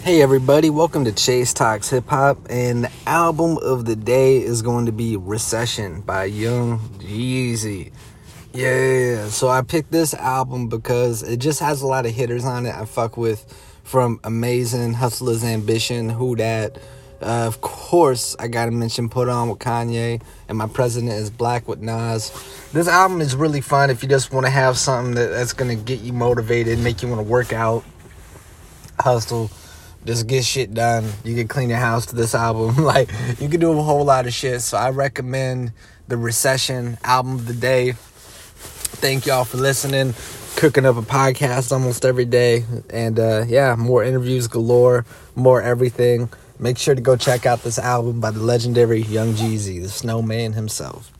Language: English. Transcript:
Hey everybody, welcome to Chase Talks Hip Hop, and the album of the day is going to be Recession by Young Jeezy. Yeah, so I picked this album because it just has a lot of hitters on it I fuck with from Amazing, Hustler's Ambition, Who Dat. Uh, of course, I gotta mention Put On with Kanye, and My President is Black with Nas. This album is really fun if you just want to have something that, that's gonna get you motivated, make you want to work out, hustle just get shit done. You can clean your house to this album. like you can do a whole lot of shit. So I recommend the Recession album of the day. Thank y'all for listening. Cooking up a podcast almost every day. And uh, yeah, more interviews galore, more everything. Make sure to go check out this album by the legendary Young Jeezy, the snowman himself.